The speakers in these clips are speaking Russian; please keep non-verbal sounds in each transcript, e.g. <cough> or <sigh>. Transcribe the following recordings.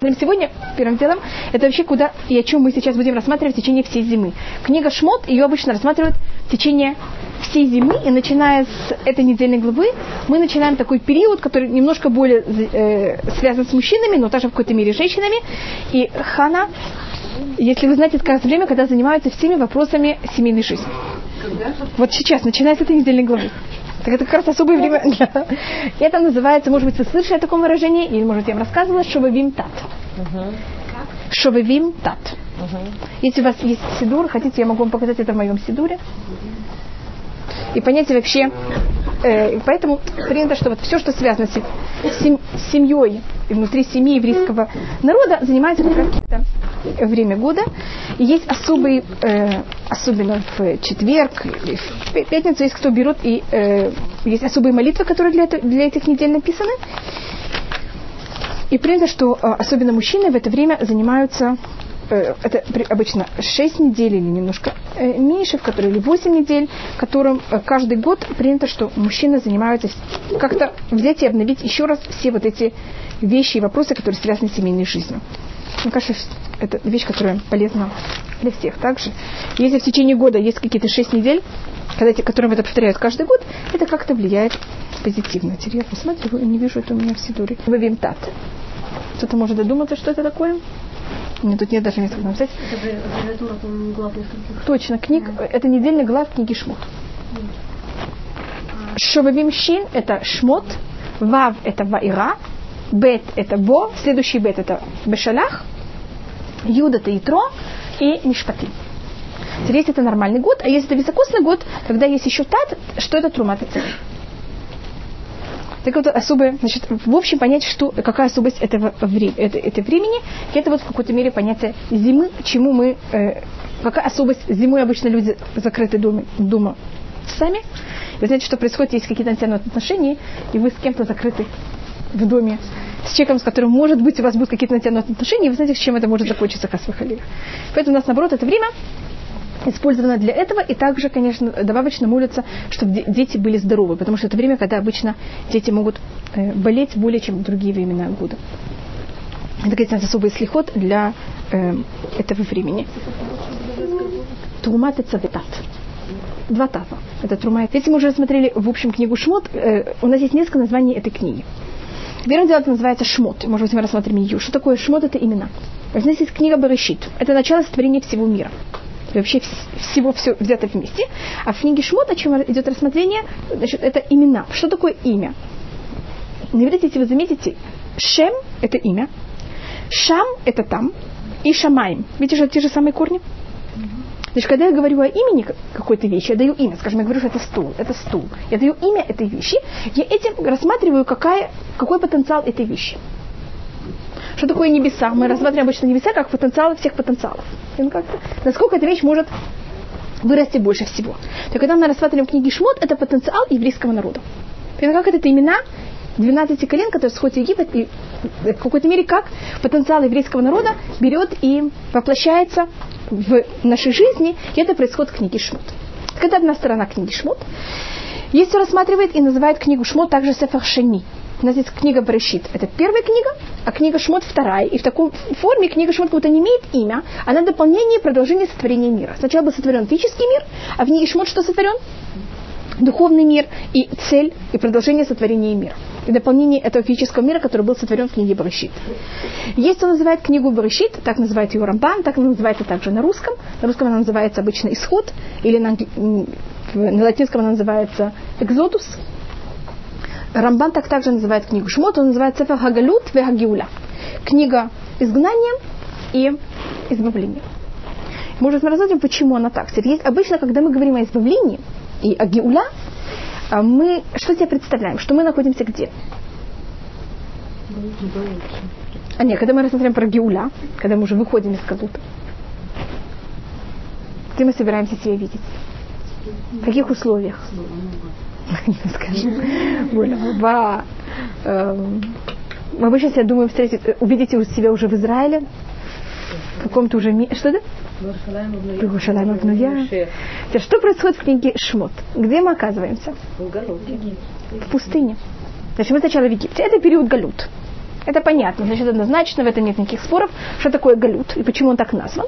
Сегодня, первым делом, это вообще куда и о чем мы сейчас будем рассматривать в течение всей зимы. Книга Шмот, ее обычно рассматривают в течение всей зимы, и начиная с этой недельной главы, мы начинаем такой период, который немножко более э, связан с мужчинами, но также в какой-то мере с женщинами. И Хана, если вы знаете, это как раз время, когда занимаются всеми вопросами семейной жизни. Вот сейчас, начиная с этой недельной главы. Так это как раз особое время. Да. Это называется, может быть, вы слышали о таком выражении, или, может, я вам рассказывала, шовевим тат. Шовевим тат. Если у вас есть сидур, хотите, я могу вам показать это в моем сидуре. И понятие вообще, э, поэтому принято, что вот все, что связано с, с семьей, внутри семьи еврейского народа, занимается как раз это время года. И есть особый, э, особенно в четверг или в пятницу, есть кто берут, и э, есть особые молитвы, которые для, это, для этих недель написаны. И принято, что э, особенно мужчины в это время занимаются Э, это обычно 6 недель или немножко э, меньше, в которые или 8 недель, которым э, каждый год принято, что мужчины занимаются как-то взять и обновить еще раз все вот эти вещи и вопросы, которые связаны с семейной жизнью. Мне кажется, это вещь, которая полезна для всех. Также, если в течение года есть какие-то 6 недель, когда эти, которые это повторяют каждый год, это как-то влияет позитивно. Теперь я посмотрю, не вижу это у меня в Сидуре. Вавимтат. Кто-то может додуматься, что это такое? Мне тут нет даже несколько написать. Это глав нескольких. Точно, книг, да. это недельный глав книги Шмот. Да. Шовавим Шин – это Шмот, Вав – это Ваира, Бет – это Бо, следующий Бет – это Бешалах, Юд – это Итро и Мишпати. Если это нормальный год, а если это високосный год, тогда есть еще Тат, что это Трумат и так вот, особое, значит, в общем понять, что, какая особость этого, это, это времени, это вот в какой-то мере понятие зимы, чему мы, э, какая особость зимой обычно люди закрыты дома, дома сами. Вы знаете, что происходит, есть какие-то натянутые отношения, и вы с кем-то закрыты в доме, с человеком, с которым, может быть, у вас будут какие-то натянутые отношения, и вы знаете, с чем это может закончиться, как Поэтому у нас, наоборот, это время использовано для этого, и также, конечно, добавочно молятся, чтобы дети были здоровы, потому что это время, когда обычно дети могут э, болеть более, чем в другие времена года. Это, конечно, особый слихот для э, этого времени. Трумат и цаветат. Два тава. Это трума. Если мы уже рассмотрели в общем книгу Шмот, э, у нас есть несколько названий этой книги. Первым делом это называется Шмот. Может быть, мы рассмотрим ее. Что такое Шмот? Это имена. У нас есть книга Барышит. Это начало сотворения всего мира вообще всего все взято вместе. А в книге Шмот, о чем идет рассмотрение, значит, это имена. Что такое имя? На иврите, если вы заметите, Шем – это имя, Шам – это там, и Шамаем. Видите же те же самые корни? Значит, когда я говорю о имени какой-то вещи, я даю имя, скажем, я говорю, что это стул, это стул. Я даю имя этой вещи, я этим рассматриваю, какая, какой потенциал этой вещи. Что такое небеса? Мы рассматриваем обычно небеса как потенциалы всех потенциалов. Насколько эта вещь может вырасти больше всего. То когда мы рассматриваем книги Шмот, это потенциал еврейского народа. Как это, это имена 12 колен, которые сходят в Египет, и в какой-то мере как потенциал еврейского народа берет и воплощается в нашей жизни, и это происходит в книге Шмот. Это одна сторона книги Шмот. Есть, кто рассматривает и называет книгу Шмот также Сефар Шени, у нас есть книга Брешит. Это первая книга, а книга Шмот вторая. И в такой форме книга Шмот как будто не имеет имя, она дополнение и продолжение сотворения мира. Сначала был сотворен физический мир, а в книге Шмот что сотворен? Духовный мир и цель и продолжение сотворения мира. И дополнение этого физического мира, который был сотворен в книге Барышит. Есть, кто называет книгу Барышит, так называет ее Рамбан, так называется также на русском. На русском она называется обычно Исход, или на, на латинском она называется Экзодус. Рамбан так также называет книгу Шмот, он называет Сефер Хагалют Вегагиуля. Книга изгнания и избавления. Мы рассмотрим, почему она так. Есть, обычно, когда мы говорим о избавлении и о Геуля, а мы что себе представляем? Что мы находимся где? А нет, когда мы рассмотрим про Геуля, когда мы уже выходим из Калута, где мы собираемся себя видеть? В каких условиях? <laughs> скажем, в, вы сейчас, я думаю, встретить, увидите у себя уже в Израиле, в каком-то уже месте. Что да? Что происходит в книге Шмот? Где мы оказываемся? В пустыне. Значит, мы сначала в Египте. Это период Галут. Это понятно, значит, однозначно, в этом нет никаких споров, что такое галют и почему он так назван.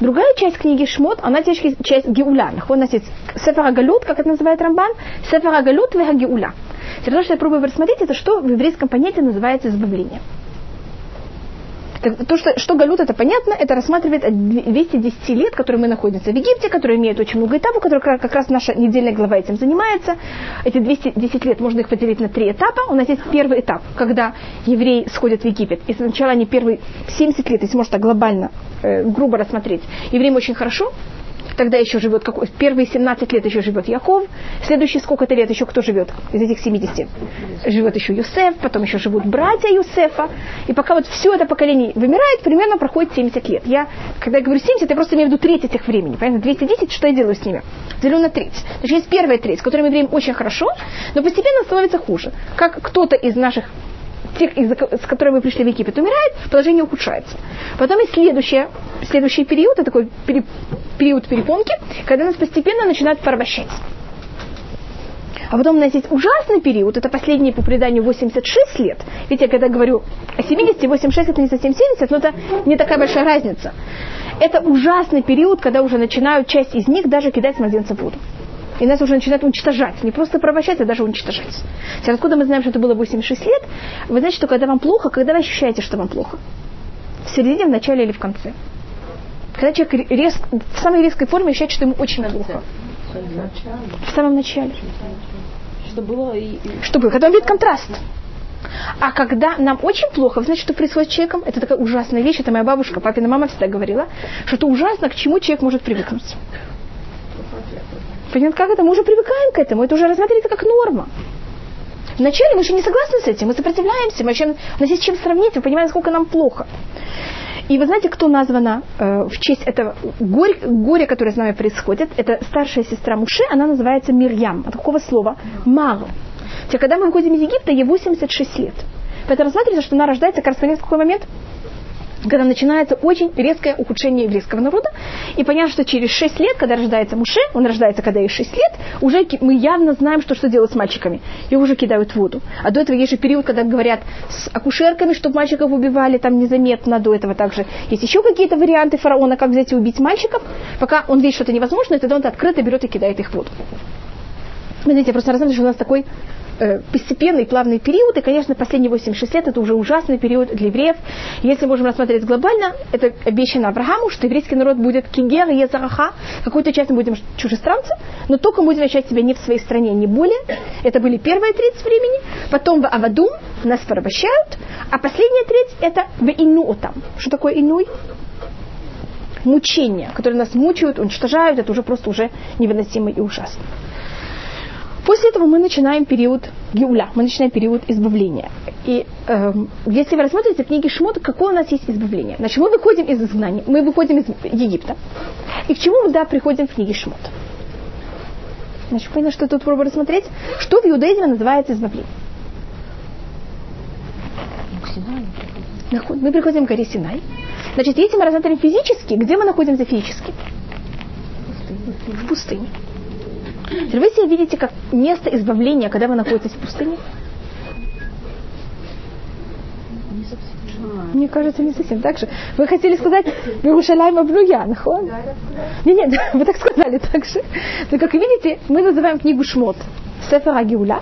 Другая часть книги Шмот, она часть, часть Геуля. Нас есть Сефара Галют, как это называет Рамбан, Сефара Галют Вега Геуля. Теперь то, что я пробую рассмотреть, это что в еврейском понятии называется избавление. То, что, что Галют, это понятно, это рассматривает 210 лет, которые мы находимся в Египте, которые имеют очень много этапов, которые как раз наша недельная глава этим занимается. Эти 210 лет можно их поделить на три этапа. У нас есть первый этап, когда евреи сходят в Египет. И сначала они первые 70 лет, если можно так глобально, э, грубо рассмотреть, евреям очень хорошо, тогда еще живет, какой, первые 17 лет еще живет Яков, следующие сколько-то лет еще кто живет из этих 70? Живет еще Юсеф, потом еще живут братья Юсефа, и пока вот все это поколение вымирает, примерно проходит 70 лет. Я, когда я говорю 70, я просто имею в виду треть этих времени, понятно? 210, что я делаю с ними? Делю на треть. Значит, есть первая треть, с которой мы временем очень хорошо, но постепенно становится хуже. Как кто-то из наших тех, с которыми мы пришли в Египет, умирает, положение ухудшается. Потом есть следующее, следующий период, это такой период перепонки, когда нас постепенно начинают порабощать. А потом у нас есть ужасный период, это последний по преданию 86 лет. Видите, я когда говорю о 70, 86 это не совсем 70, но это не такая большая разница. Это ужасный период, когда уже начинают часть из них даже кидать младенца в воду. И нас уже начинают уничтожать. Не просто порабощать, а даже уничтожать. Теперь, откуда мы знаем, что это было 86 лет? Вы знаете, что когда вам плохо, когда вы ощущаете, что вам плохо? В середине, в начале или в конце? Когда человек резк, в самой резкой форме ощущает, что ему очень плохо. В самом начале. Что было и... Что было? Когда он видит контраст. А когда нам очень плохо, знаете, что происходит с человеком? Это такая ужасная вещь, это моя бабушка, папина мама всегда говорила, что это ужасно, к чему человек может привыкнуть. Понимаете, как это? Мы уже привыкаем к этому, это уже рассматривается как норма. Вначале мы еще не согласны с этим, мы сопротивляемся, мы еще, у нас есть чем сравнить, мы понимаем, сколько нам плохо. И вы знаете, кто названа э, в честь этого горя, горя, которое с нами происходит? Это старшая сестра Муше, она называется Мирьям. От какого слова? Мало. Теперь, когда мы выходим из Египта, ей 86 лет. Поэтому рассматривается, что она рождается как раз в какой момент? Когда начинается очень резкое ухудшение еврейского народа. И понятно, что через 6 лет, когда рождается Муше, он рождается, когда ей 6 лет, уже мы явно знаем, что, что делать с мальчиками. Их уже кидают в воду. А до этого есть же период, когда говорят с акушерками, чтобы мальчиков убивали, там незаметно. До этого также есть еще какие-то варианты фараона, как взять и убить мальчиков. Пока он видит, что это невозможно, и тогда он открыто берет и кидает их в воду. Вы знаете, я просто рассказываю, что у нас такой э, постепенный плавный период, и, конечно, последние 86 лет это уже ужасный период для евреев. Если можем рассмотреть глобально, это обещано Аврааму, что еврейский народ будет кигер езараха, какую-то часть мы будем чужестранцы, но только мы будем ощущать себя не в своей стране, не более. Это были первые 30 времени, потом в Авадум нас порабощают, а последняя треть это в Инуотам. Что такое Инуй? Мучения, которые нас мучают, уничтожают, это уже просто уже невыносимо и ужасно. После этого мы начинаем период геуля, мы начинаем период избавления. И э, если вы рассмотрите книги Шмот, какое у нас есть избавление? Значит, мы выходим из изгнания, мы выходим из Египта. И к чему мы, да, приходим в книги Шмот? Значит, понятно, что тут пробую рассмотреть. Что в иудаизме называется избавлением? Мы приходим к горе Синай. Значит, если мы рассмотрим физически, где мы находимся физически? В пустыне. Теперь вы себе видите как место избавления, когда вы находитесь в пустыне? Мне кажется, не совсем так же. Вы хотели сказать Иерушалайм Аблюя, нахон? Нет, нет, вы так сказали так же. Но, как видите, мы называем книгу Шмот Сефера Геуля,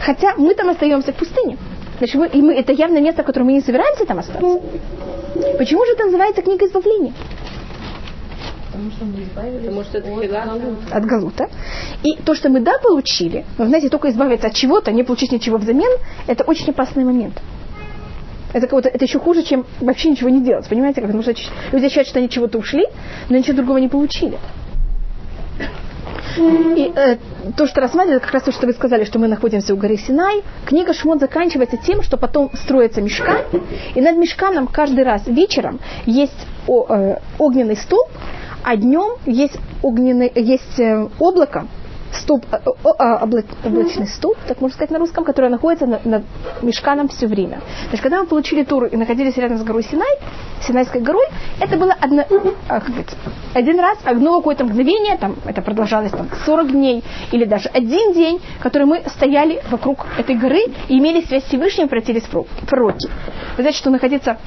хотя мы там остаемся в пустыне. Значит, мы, и мы, это явно место, в котором мы не собираемся там остаться. Почему же это называется книга избавления? Потому что мы избавились Потому что это от, галута. И то, что мы да получили, но, знаете, только избавиться от чего-то, не получить ничего взамен, это очень опасный момент. Это, как это еще хуже, чем вообще ничего не делать. Понимаете, как? Потому что люди ощущают, что они чего-то ушли, но ничего другого не получили. И э, то, что рассматривает, как раз то, что вы сказали, что мы находимся у горы Синай, книга Шмот заканчивается тем, что потом строится мешкан, и над мешканом каждый раз вечером есть о, э, огненный столб, а днем есть, огненный, есть э, облако столб, э, облачный столб, так можно сказать на русском, который находится над, над мешканом все время. То есть, когда мы получили Туру и находились рядом с горой Синай, Синайской горой, это было одно, а, один раз, одно какое-то мгновение, там, это продолжалось там, 40 дней или даже один день, который мы стояли вокруг этой горы и имели связь с Всевышним, превратились в пророки. Вы знаете, что находиться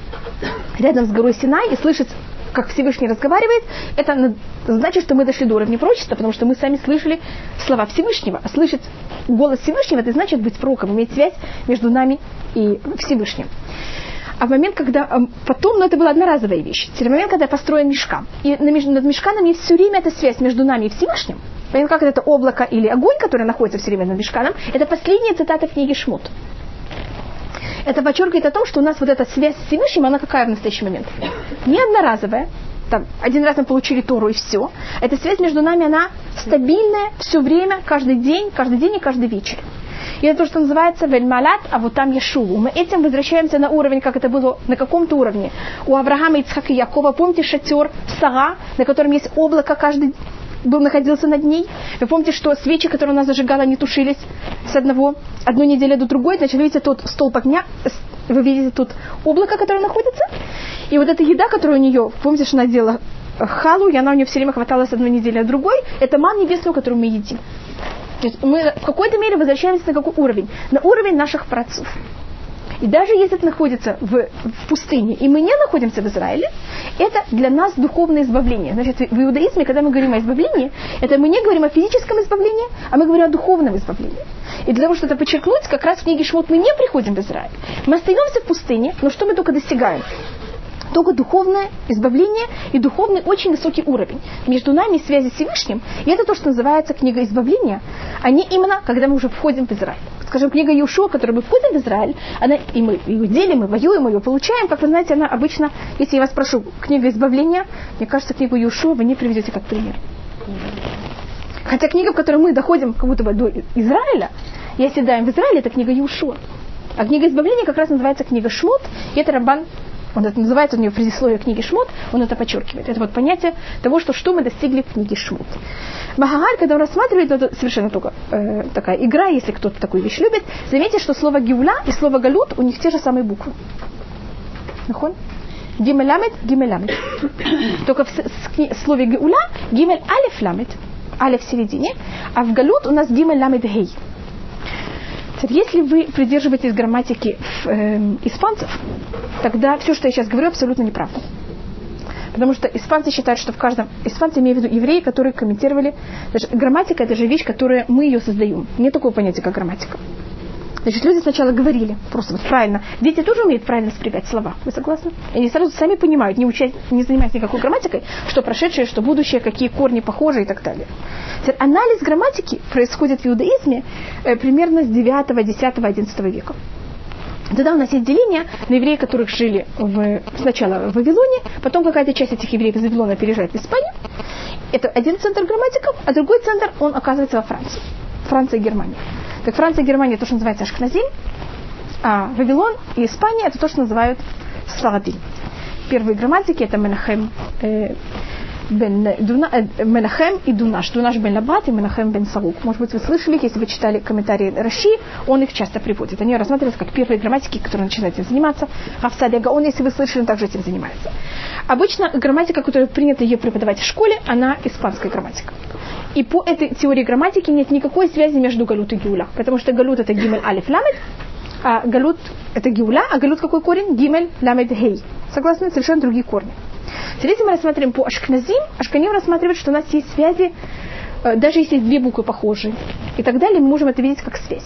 рядом с горой Синай и слышать как Всевышний разговаривает, это значит, что мы дошли до уровня пророчества, потому что мы сами слышали слова Всевышнего. А слышать голос Всевышнего, это значит быть пророком, иметь связь между нами и Всевышним. А в момент, когда потом, но ну, это была одноразовая вещь, в момент, когда построен мешкам, и над мешканом есть все время эта связь между нами и Всевышним, Понятно, как это облако или огонь, который находится все время над мешканом, это последняя цитата в книге Шмут. Это подчеркивает о том, что у нас вот эта связь с Всевышним, она какая в настоящий момент? Не одноразовая, там, один раз мы получили Тору и все. Эта связь между нами, она стабильная все время, каждый день, каждый день и каждый вечер. И это то, что называется вельмалат, а вот там Яшуву. Мы этим возвращаемся на уровень, как это было на каком-то уровне. У Авраама, Ицхака и Якова, помните шатер Сара, на котором есть облако каждый был, находился над ней. Вы помните, что свечи, которые она зажигала, не тушились с одного, одной недели до другой. Значит, видите, тот столб огня, вы видите тут облако, которое находится. И вот эта еда, которая у нее, помните, что она делала халу, и она у нее все время хваталась одной недели от другой, это ман небесную, которую мы едим. То есть мы в какой-то мере возвращаемся на какой уровень? На уровень наших працов. И даже если это находится в, в пустыне, и мы не находимся в Израиле, это для нас духовное избавление. Значит, в иудаизме, когда мы говорим о избавлении, это мы не говорим о физическом избавлении, а мы говорим о духовном избавлении. И для того, чтобы это подчеркнуть, как раз в книге Шмот мы не приходим в Израиль. Мы остаемся в пустыне, но что мы только достигаем? только духовное избавление и духовный очень высокий уровень. Между нами связи с Всевышним, и это то, что называется книга избавления, а не именно, когда мы уже входим в Израиль скажем, книга Юшуа, которую мы входим в Израиль, она, и мы ее делим, мы воюем, мы ее получаем, как вы знаете, она обычно, если я вас прошу, книга избавления, мне кажется, книгу Юшуа вы не приведете как пример. Хотя книга, в которой мы доходим как будто бы до Израиля, если даем в Израиле, это книга Юшуа. А книга избавления как раз называется книга Шмот, и это Рамбан он это называется у него предисловие книги Шмот, он это подчеркивает. Это вот понятие того, что, что мы достигли в книге Шмот. Магагаль, когда он рассматривает, это совершенно только э, такая игра, если кто-то такую вещь любит, заметьте, что слово гиула и слово галют, у них те же самые буквы. Нахон? Гимеламет, гимеламет. <coughs> Только в, в слове гиула гимель алиф ламет, алиф в середине, а в галут у нас гимель ламет гей. Если вы придерживаетесь грамматики э, испанцев, тогда все, что я сейчас говорю, абсолютно неправда. Потому что испанцы считают, что в каждом... Испанцы имеют в виду евреи, которые комментировали... Даже грамматика – это же вещь, которая мы ее создаем. Нет такого понятия, как грамматика. Значит, люди сначала говорили, просто вот правильно. Дети тоже умеют правильно спрягать слова. Вы согласны? И они сразу сами понимают, не, учать, не занимаясь никакой грамматикой, что прошедшее, что будущее, какие корни похожи и так далее. Анализ грамматики происходит в иудаизме э, примерно с 9, 10, 11 века. Тогда у нас есть деление на евреев, которых жили в, сначала в Вавилоне, потом какая-то часть этих евреев из Вавилона переезжает в Испанию. Это один центр грамматиков, а другой центр, он оказывается во Франции. Франция и Германия. Так Франция и Германия то, что называется Ашкназим, а Вавилон и Испания это то, что называют Сфарадим. Первые грамматики это Менахем, э, бен Дуна, э, Менахем и Дунаш. Дунаш бен Лабат и Менахем бен Сарук. Может быть, вы слышали, если вы читали комментарии Раши, он их часто приводит. Они рассматриваются как первые грамматики, которые начинают этим заниматься. Равсадия Гаон, если вы слышали, он также этим занимается. Обычно грамматика, которую принято ее преподавать в школе, она испанская грамматика. И по этой теории грамматики нет никакой связи между галут и гиула. Потому что галут это гимель алиф ламет, а галут это гиула, а галут какой корень? Гимель ламет гей. Согласны? Совершенно другие корни. Если мы рассматриваем по Ашкназим, Ашканим рассматривает, что у нас есть связи, э, даже если две буквы похожи и так далее, мы можем это видеть как связь.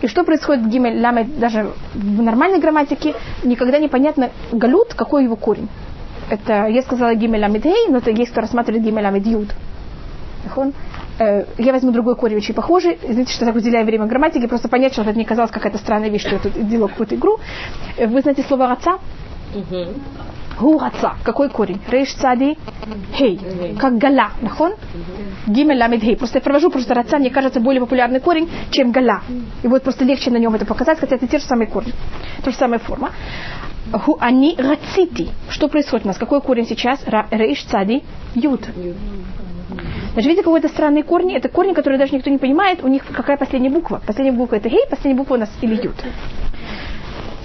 И что происходит в гимель ламет, даже в нормальной грамматике, никогда не понятно галут, какой его корень. Это, я сказала гимель ламет гей, но это есть, кто рассматривает гимель ламет юд. Э, я возьму другой корень, очень похожий. Извините, что так уделяю время грамматике, просто понять, что это не казалось какая-то странная вещь, что я тут делаю какую-то игру. Э, вы знаете слово «отца»? Гу отца. Какой корень? Рейш цади хей. Как гала. Нахон? Гимель ламид хей. Просто я провожу просто раца, мне кажется, более популярный корень, чем гала. И будет просто легче на нем это показать, хотя это те же самые корни. Та же самая форма. Ху они рацити. Что происходит у нас? Какой корень сейчас? Рейш цади юд. Значит, видите, какой-то странный корни. Это корни, которые даже никто не понимает. У них какая последняя буква? Последняя буква это гей, последняя буква у нас или ют.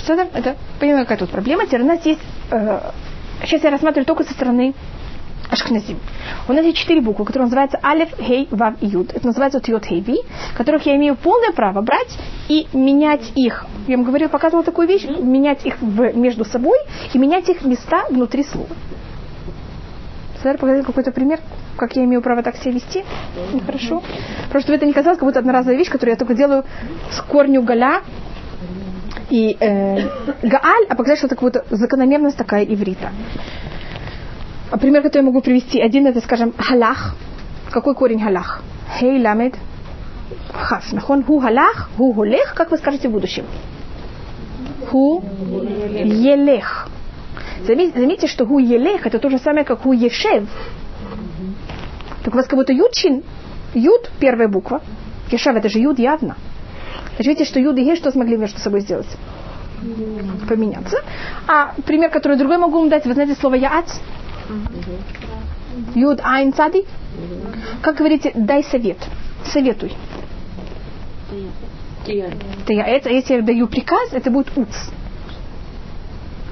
Это, понимаю, какая тут проблема. Теперь у нас есть... Э, сейчас я рассматриваю только со стороны Ашкназим. У нас есть четыре буквы, которые называются Алиф, Хей, Вав и Юд. Это называется Тьот, Хей, Ви, которых я имею полное право брать и менять их. Я вам говорила, показывала такую вещь, менять их в, между собой и менять их места внутри слова. Сэр, показать какой-то пример, как я имею право так себя вести? Нехорошо. Просто чтобы это не казалось, как будто одноразовая вещь, которую я только делаю с корню галя и э, гааль, а показать, что это как будто закономерность такая иврита. А пример, который я могу привести, один это, скажем, халах. Какой корень халах? Хей, ламед, хав. Нахон, ху халах, ху холех, как вы скажете в будущем? Ху елех. Заметьте, что ху елех это то же самое, как ху ешев. Так у вас как будто юдчин, юд первая буква. Ешев это же юд явно. Значит, видите, что юд и еш что смогли между собой сделать? Поменяться. А пример, который другой могу вам дать, вы знаете слово яац? Юд айн цади. Как говорите, дай совет. Советуй. Это, если я даю приказ, это будет уц.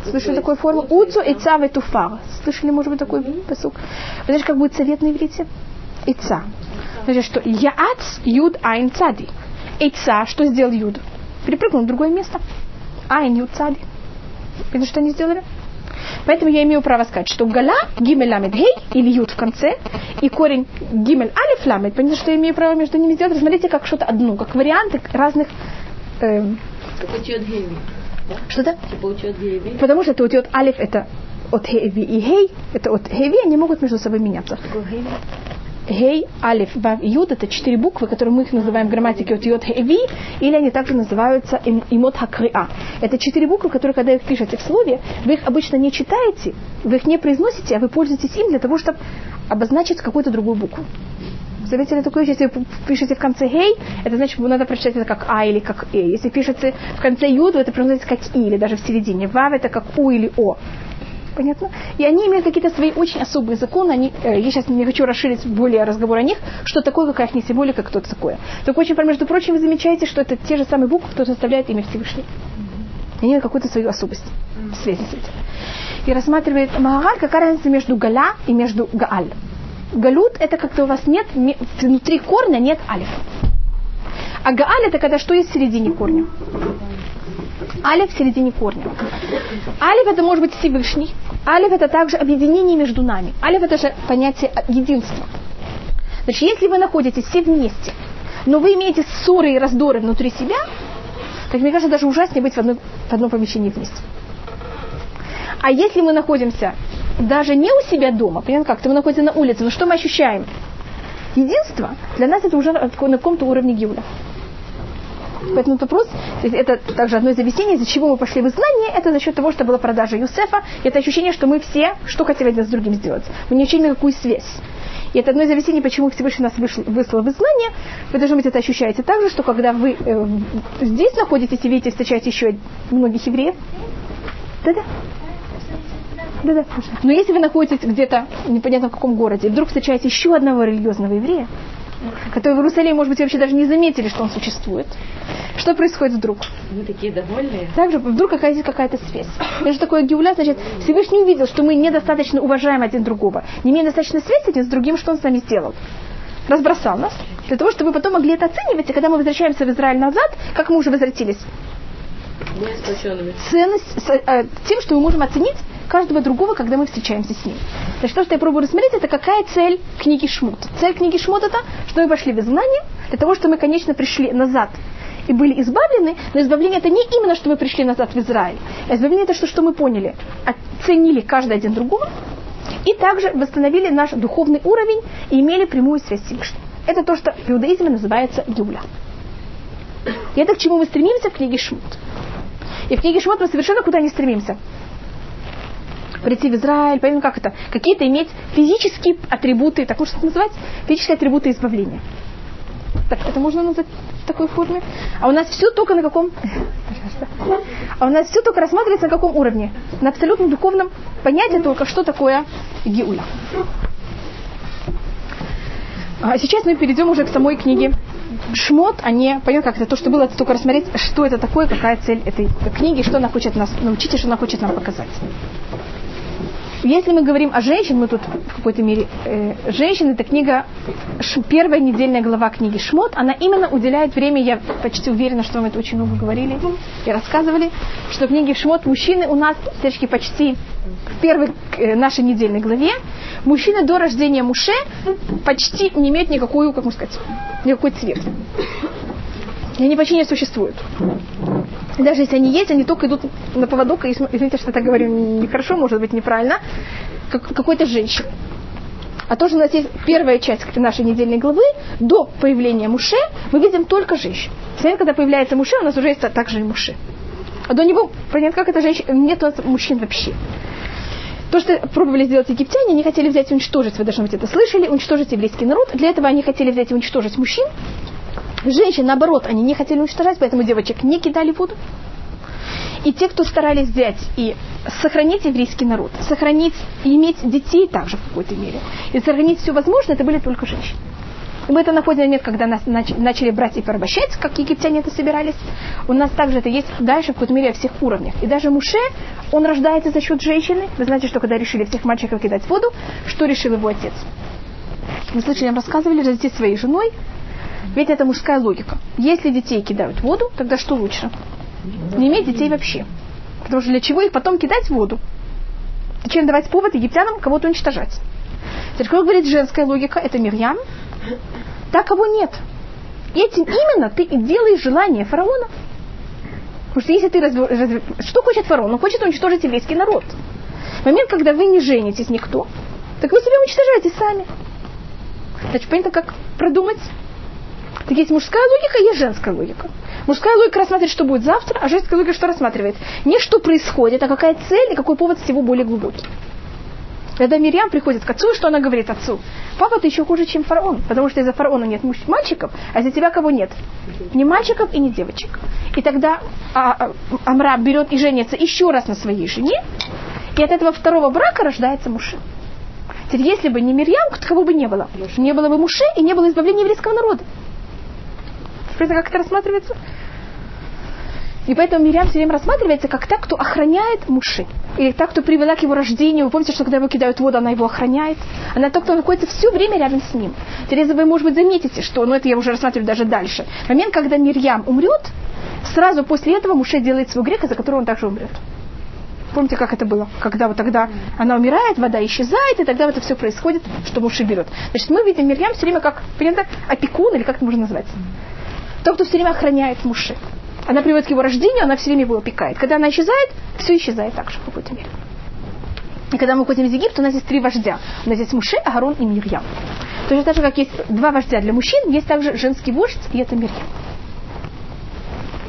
Слышали такую форму? Уцу и цавы туфар. Слышали, может быть, такой посук? Вы знаете, как будет совет на иврите? Ица. Значит, что яац юд айн цади. Ица, что сделал юд? Перепрыгнул в другое место. Айн юд цади. Видите, что они сделали? Поэтому я имею право сказать, что галя, гимель ламет гей, или ют в конце, и корень гимель алиф ламет, понимаете, что я имею право между ними сделать, смотрите, как что-то одно, как варианты разных... Что-то? Типа Потому что это утет алиф, это от хеви и хей, это от хеви, они могут между собой меняться. Гей, Алиф, Вав и Юд – это четыре буквы, которые мы их называем в грамматике от Йод, Хеви, или они также называются Имот Хакриа. Это четыре буквы, которые, когда их пишете в слове, вы их обычно не читаете, вы их не произносите, а вы пользуетесь им для того, чтобы обозначить какую-то другую букву. Заметили такую вещь, если вы пишете в конце «гей», это значит, надо прочитать это как «а» или как «э». Если пишете в конце «юд», это произносится как «и» или даже в середине. «Вав» это как «у» или «о». Понятно? И они имеют какие-то свои очень особые законы. Они, э, я сейчас не хочу расширить более разговор о них, что такое, какая их не символика, кто это такое. Только очень, между прочим, вы замечаете, что это те же самые буквы, кто составляет имя Всевышнего. Они имеют какую-то свою особость в связи с этим. И рассматривает Магагаль, какая разница между Галя и между Гааль. Галут это когда у вас нет, внутри корня нет алифа. А Гааль это когда что есть в середине корня. Алиф в середине корня. Алиф это может быть Всевышний. Алиф это также объединение между нами. Алиф это же понятие единства. Значит, если вы находитесь все вместе, но вы имеете ссоры и раздоры внутри себя, так мне кажется, даже ужаснее быть в, одной, в одном помещении вместе. А если мы находимся даже не у себя дома, понятно как, то мы находимся на улице, но что мы ощущаем? Единство. Для нас это уже на каком-то уровне гиуля. Поэтому вопрос, это также одно из объяснений, из-за чего мы пошли в изгнание, это за счет того, что была продажа Юсефа, это ощущение, что мы все, что хотели один с другим сделать. Мы не ощущаем никакую связь. И это одно из объяснений, почему Всевышний нас вышел, выслал в изгнание. Вы, должны быть, это ощущаете так же, что когда вы э, здесь находитесь и видите, встречаете еще многих евреев. Да-да. Да-да. Но если вы находитесь где-то, непонятно в каком городе, и вдруг встречаете еще одного религиозного еврея, который в Иерусалиме, может быть, вообще даже не заметили, что он существует. Что происходит вдруг? Мы такие довольные. Также вдруг какая-то какая-то связь. Это же такое геуля, значит, Всевышний увидел, что мы недостаточно уважаем один другого, не имеем достаточно связи один с другим, что он с нами сделал. Разбросал нас, для того, чтобы мы потом могли это оценивать, и когда мы возвращаемся в Израиль назад, как мы уже возвратились? Ценность, э, тем, что мы можем оценить каждого другого, когда мы встречаемся с ним. Значит, то, что я пробую рассмотреть, это какая цель книги Шмут. Цель книги Шмут это, что мы пошли в изгнание, для того, чтобы мы, конечно, пришли назад и были избавлены, но избавление это не именно, что мы пришли назад в Израиль. Избавление это что, что мы поняли, оценили каждый один другого, и также восстановили наш духовный уровень и имели прямую связь с Всевышним. Это то, что в иудаизме называется гюля. И это к чему мы стремимся в книге Шмут. И в книге Шмот мы совершенно куда не стремимся прийти в Израиль, понятно, как это, какие-то иметь физические атрибуты, так можно называть, физические атрибуты избавления. Так, это можно назвать в такой форме? А у нас все только на каком? <laughs> А у нас все только рассматривается на каком уровне? На абсолютно духовном понятии только, что такое гиуля. А сейчас мы перейдем уже к самой книге Шмот, а не, понятно, как это то, что было, это только рассмотреть, что это такое, какая цель этой книги, что она хочет нас научить и что она хочет нам показать. Если мы говорим о женщинах, мы тут в какой-то мере э, женщины, это книга, первая недельная глава книги Шмот, она именно уделяет время, я почти уверена, что вам это очень много говорили и рассказывали, что в книге Шмот мужчины у нас все почти в первой э, нашей недельной главе, мужчины до рождения Муше почти не имеют никакую, как можно сказать, никакой цвет. И они почти не существуют. И даже если они есть, они только идут на поводок, и, извините, что я так говорю нехорошо, может быть, неправильно, как, какой-то женщины. А то, что у нас есть первая часть нашей недельной главы, до появления Муше, мы видим только женщин. Сегодня, когда появляется Муше, у нас уже есть также и Муше. А до него, понятно, как это женщина, нет у нас мужчин вообще. То, что пробовали сделать египтяне, они хотели взять и уничтожить, вы должны быть это слышали, уничтожить еврейский народ. Для этого они хотели взять и уничтожить мужчин, Женщин, наоборот, они не хотели уничтожать, поэтому девочек не кидали в воду. И те, кто старались взять и сохранить еврейский народ, сохранить и иметь детей также в какой-то мере, и сохранить все возможное, это были только женщины. И мы это находим момент, когда нас начали брать и порабощать, как египтяне это собирались. У нас также это есть дальше в какой-то мере всех уровнях. И даже Муше, он рождается за счет женщины. Вы знаете, что когда решили всех мальчиков кидать в воду, что решил его отец? Вы слышали, нам рассказывали, развестись своей женой, ведь это мужская логика. Если детей кидают в воду, тогда что лучше? Не иметь детей вообще. Потому что для чего их потом кидать в воду? Чем давать повод египтянам кого-то уничтожать? Как говорит женская логика, это Мирьям, так кого нет. Этим именно ты и делаешь желание фараона. Потому что если ты разв... Разв... Что хочет фараон? Он хочет уничтожить еврейский народ. В момент, когда вы не женитесь никто, так вы себя уничтожаете сами. Значит, понятно, как продумать так есть мужская логика, есть женская логика. Мужская логика рассматривает, что будет завтра, а женская логика что рассматривает? Не что происходит, а какая цель и какой повод всего более глубокий. Когда Мирьям приходит к отцу, что она говорит отцу? Папа, ты еще хуже, чем фараон, потому что из-за фараона нет мальчиков, а из-за тебя кого нет? Ни мальчиков и ни девочек. И тогда а, а, Амра берет и женится еще раз на своей жене, и от этого второго брака рождается Муше. Теперь, если бы не Мирьям, кого бы не было? Не было бы Муше и не было избавления еврейского народа. Понятно, как это рассматривается? И поэтому Мирьям все время рассматривается как та, кто охраняет Муши. Или та, кто привела к его рождению. Вы помните, что когда его кидают в воду, она его охраняет. Она та, кто находится все время рядом с ним. Тереза, вы, может быть, заметите, что, ну это я уже рассматриваю даже дальше. Момент, когда Мирьям умрет, сразу после этого Муше делает свой грех, из-за которого он также умрет. Помните, как это было? Когда вот тогда она умирает, вода исчезает, и тогда вот это все происходит, что Муше берет. Значит, мы видим Мирьям все время как, понятно, опекун, или как это можно назвать? Тот, кто все время охраняет Муше. Она приводит к его рождению, она все время его опекает. Когда она исчезает, все исчезает так же в какой-то мере. И когда мы уходим из Египта, у нас есть три вождя. У нас есть Муше, Агарон и Мирьям. Точно так же, как есть два вождя для мужчин, есть также женский вождь, и это Мирьям.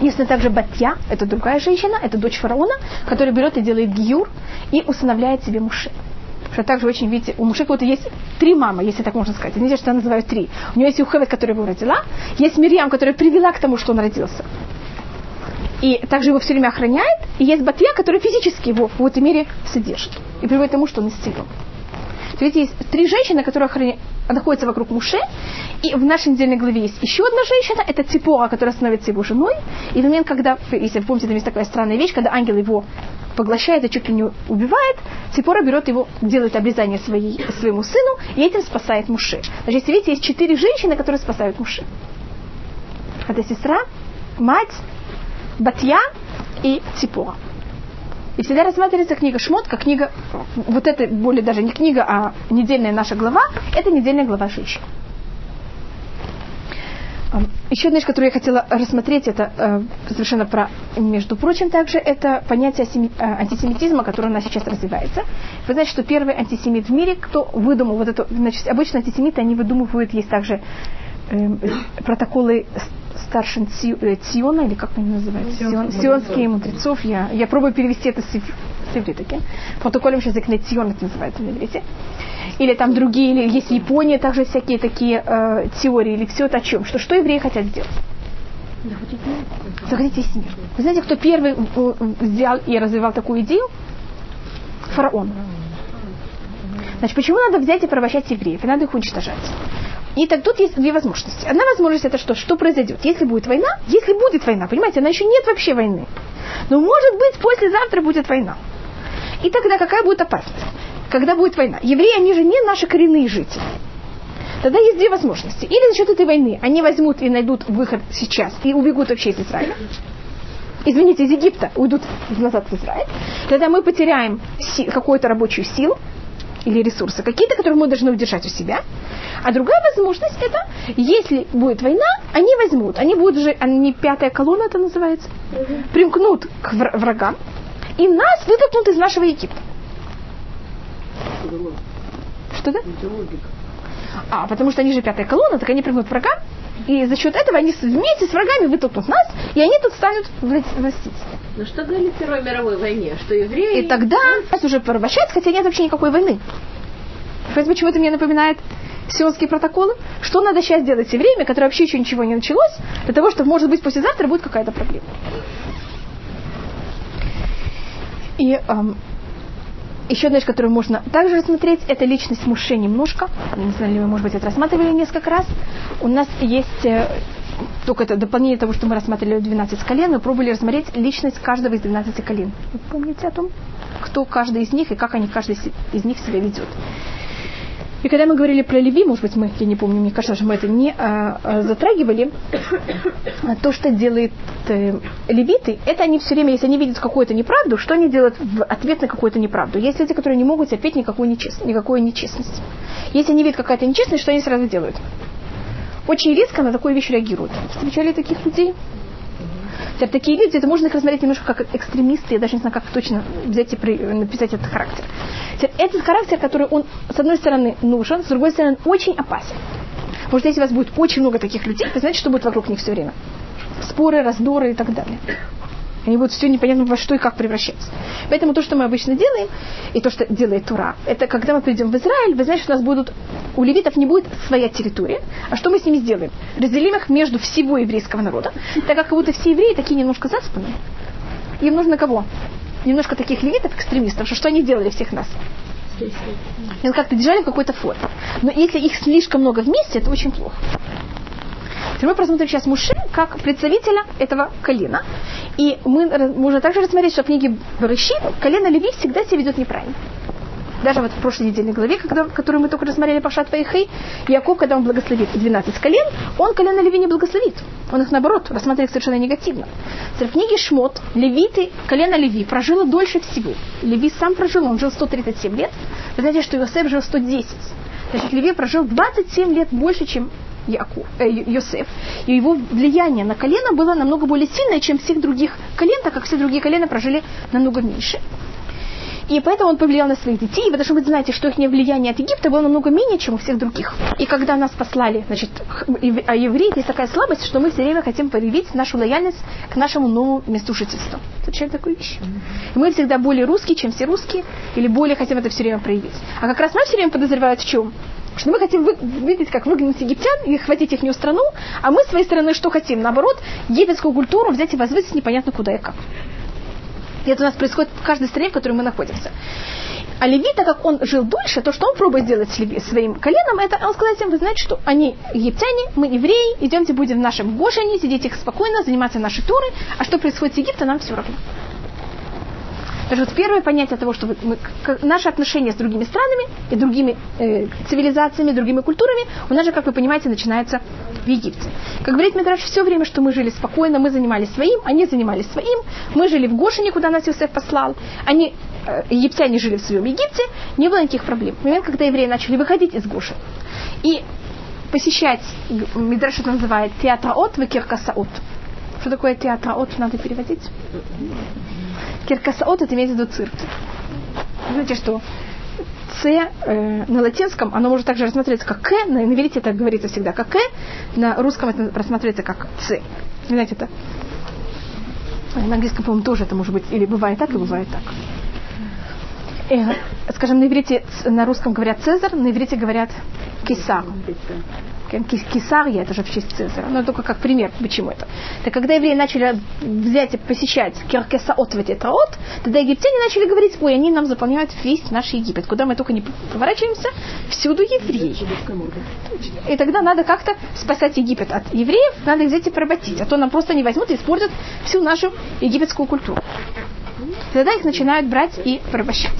Есть также Батья, это другая женщина, это дочь фараона, которая берет и делает гиюр и усыновляет себе Муше что также очень, видите, у мужика вот есть три мамы, если так можно сказать. Видите, что я называю три. У него есть Юхевет, которая его родила, есть Мирьям, которая привела к тому, что он родился. И также его все время охраняет, и есть Батья, который физически его в какой-то мере содержит. И приводит к тому, что он исцелен. Видите, есть три женщины, которые охраня... находятся вокруг Муше, и в нашей недельной главе есть еще одна женщина, это Ципора, которая становится его женой. И в момент, когда, если вы помните, там есть такая странная вещь, когда ангел его поглощает и чуть ли не убивает, Ципора берет его, делает обрезание своей, своему сыну, и этим спасает Муше. Значит, если видите, есть четыре женщины, которые спасают Муше. Это сестра, мать, Батья и Ципора. И всегда рассматривается книга Шмот как книга, вот это более даже не книга, а недельная наша глава, это недельная глава женщин. Еще одна вещь, которую я хотела рассмотреть, это э, совершенно про, между прочим, также это понятие э, антисемитизма, которое у нас сейчас развивается. Вы знаете, что первый антисемит в мире, кто выдумал вот это, значит, обычно антисемиты, они выдумывают, есть также э, протоколы старшин Тиона, или как они называются? Сион, сионские мудрецов. Я, я пробую перевести это с, с иврита. Протоколем сейчас язык Тион это называется на иврите или там другие, или есть Япония, также всякие такие э, теории, или все это о чем? Что, что евреи хотят сделать? Захватить весь мир. Вы знаете, кто первый взял и развивал такую идею? Фараон. Значит, почему надо взять и порабощать евреев? И надо их уничтожать. И так тут есть две возможности. Одна возможность это что? Что произойдет? Если будет война, если будет война, понимаете, она еще нет вообще войны. Но может быть послезавтра будет война. И тогда какая будет опасность? Когда будет война? Евреи, они же не наши коренные жители. Тогда есть две возможности. Или за счет этой войны они возьмут и найдут выход сейчас и убегут вообще из Израиля. Извините, из Египта уйдут назад в Израиль. Тогда мы потеряем какую-то рабочую силу, или ресурсы какие-то, которые мы должны удержать у себя. А другая возможность это, если будет война, они возьмут, они будут уже, они пятая колонна это называется, примкнут к врагам, и нас вытолкнут из нашего Египта. Что да? А, потому что они же пятая колонна, так они примкнут к врагам, и за счет этого они вместе с врагами вытолкнут нас, и они тут станут властить. Ну что говорили в Первой мировой войне? Что евреи... И тогда нас уже порабощать, хотя нет вообще никакой войны. Понимаете, почему это мне напоминает сионские протоколы? Что надо сейчас делать с евреями, которые вообще еще ничего не началось, для того, чтобы, может быть, послезавтра будет какая-то проблема. И эм, еще одна вещь, которую можно также рассмотреть, это личность Муше немножко. Не знаю, ли вы, может быть, это рассматривали несколько раз. У нас есть э, только это дополнение того, что мы рассматривали 12 колен, мы пробовали рассмотреть личность каждого из 12 колен. Вы помните о том, кто каждый из них и как они каждый из них себя ведет. И когда мы говорили про Леви, может быть, мы, я не помню, мне кажется, что мы это не а, а, затрагивали, <coughs> то, что делают э, левиты, это они все время, если они видят какую-то неправду, что они делают в ответ на какую-то неправду? Есть люди, которые не могут терпеть никакую, нечест... никакую нечестность. Если они видят какая-то нечестность, что они сразу делают? Очень резко на такую вещь реагируют. Встречали таких людей? Теперь такие люди, это можно их рассмотреть немножко как экстремисты, я даже не знаю, как точно взять и написать этот характер. Теперь этот характер, который он, с одной стороны, нужен, с другой стороны, очень опасен. Потому что если у вас будет очень много таких людей, вы знаете, что будет вокруг них все время? Споры, раздоры и так далее. Они будут все непонятно во что и как превращаться. Поэтому то, что мы обычно делаем, и то, что делает Тура, это когда мы придем в Израиль, вы знаете, что у нас будут, у левитов не будет своя территория. А что мы с ними сделаем? Разделим их между всего еврейского народа, так как будто все евреи такие немножко заспанные. Им нужно кого? Немножко таких левитов, экстремистов, что, что они делали всех нас? Они как-то держали в какой-то форме. Но если их слишком много вместе, это очень плохо. Мы посмотрим сейчас Муше как представителя этого колена. И мы можем также рассмотреть, что в книге Барыши колено Леви всегда себя ведет неправильно. Даже вот в прошлой недельной главе, когда, которую мы только рассмотрели по Вайхей, Яков, когда он благословит 12 колен, он колено Леви не благословит. Он их, наоборот, рассматривает совершенно негативно. В книге Шмот Левиты, колено Леви прожило дольше всего. Леви сам прожил, он жил 137 лет. Вы знаете, что Иосиф жил 110. Значит, Леви прожил 27 лет больше, чем Яку, э, Йосеф, и его влияние на колено было намного более сильное, чем всех других колен, так как все другие колена прожили намного меньше. И поэтому он повлиял на своих детей, потому что вы знаете, что их влияние от Египта было намного менее, чем у всех других. И когда нас послали, значит, а евреи, есть такая слабость, что мы все время хотим проявить нашу лояльность к нашему новому месту жительства. Зачем такую вещь? Мы всегда более русские, чем все русские, или более хотим это все время проявить. А как раз нас все время подозревают в чем? Что мы хотим вы, видеть, как выгнать египтян и хватить их страну, а мы с своей стороны что хотим? Наоборот, египетскую культуру взять и возвысить непонятно куда и как. И это у нас происходит в каждой стране, в которой мы находимся. А Леви, так как он жил дольше, то, что он пробует сделать своим коленом, это он сказать им, вы знаете, что они египтяне, мы евреи, идемте будем в нашем Гошине, сидеть их спокойно, заниматься нашей туры, а что происходит с Египтом, нам все равно. Даже вот первое понятие того, что мы, наши отношения с другими странами и другими э, цивилизациями, другими культурами, у нас же, как вы понимаете, начинается в Египте. Как говорит Мидраш, все время, что мы жили спокойно, мы занимались своим, они занимались своим, мы жили в Гошине, куда нас Иосиф послал, они, э, египтяне жили в своем Египте, не было никаких проблем. В момент, когда евреи начали выходить из Гоши и посещать, Мидраш это называет театраот, векиркасаот. Что такое театраот, надо переводить? Киркасаот это имеется в виду цирк. Знаете, что С э, на латинском, оно может также рассматриваться как К, на иврите это говорится всегда как К, на русском это рассматривается как Ц. Знаете, это на английском, по-моему, тоже это может быть, или бывает так, и бывает так. Э, скажем, на иврите, на русском говорят Цезарь, на иврите говорят Кисар. Кесария, это же в честь Цезаря, но только как пример, почему это. Так когда евреи начали взять и посещать Киркесаот в Вететраот, тогда египтяне начали говорить, ой, они нам заполняют весь наш Египет. Куда мы только не поворачиваемся, всюду евреи. И тогда надо как-то спасать Египет от евреев, надо их взять и поработить, а то нам просто не возьмут и испортят всю нашу египетскую культуру. Тогда их начинают брать и порабощать.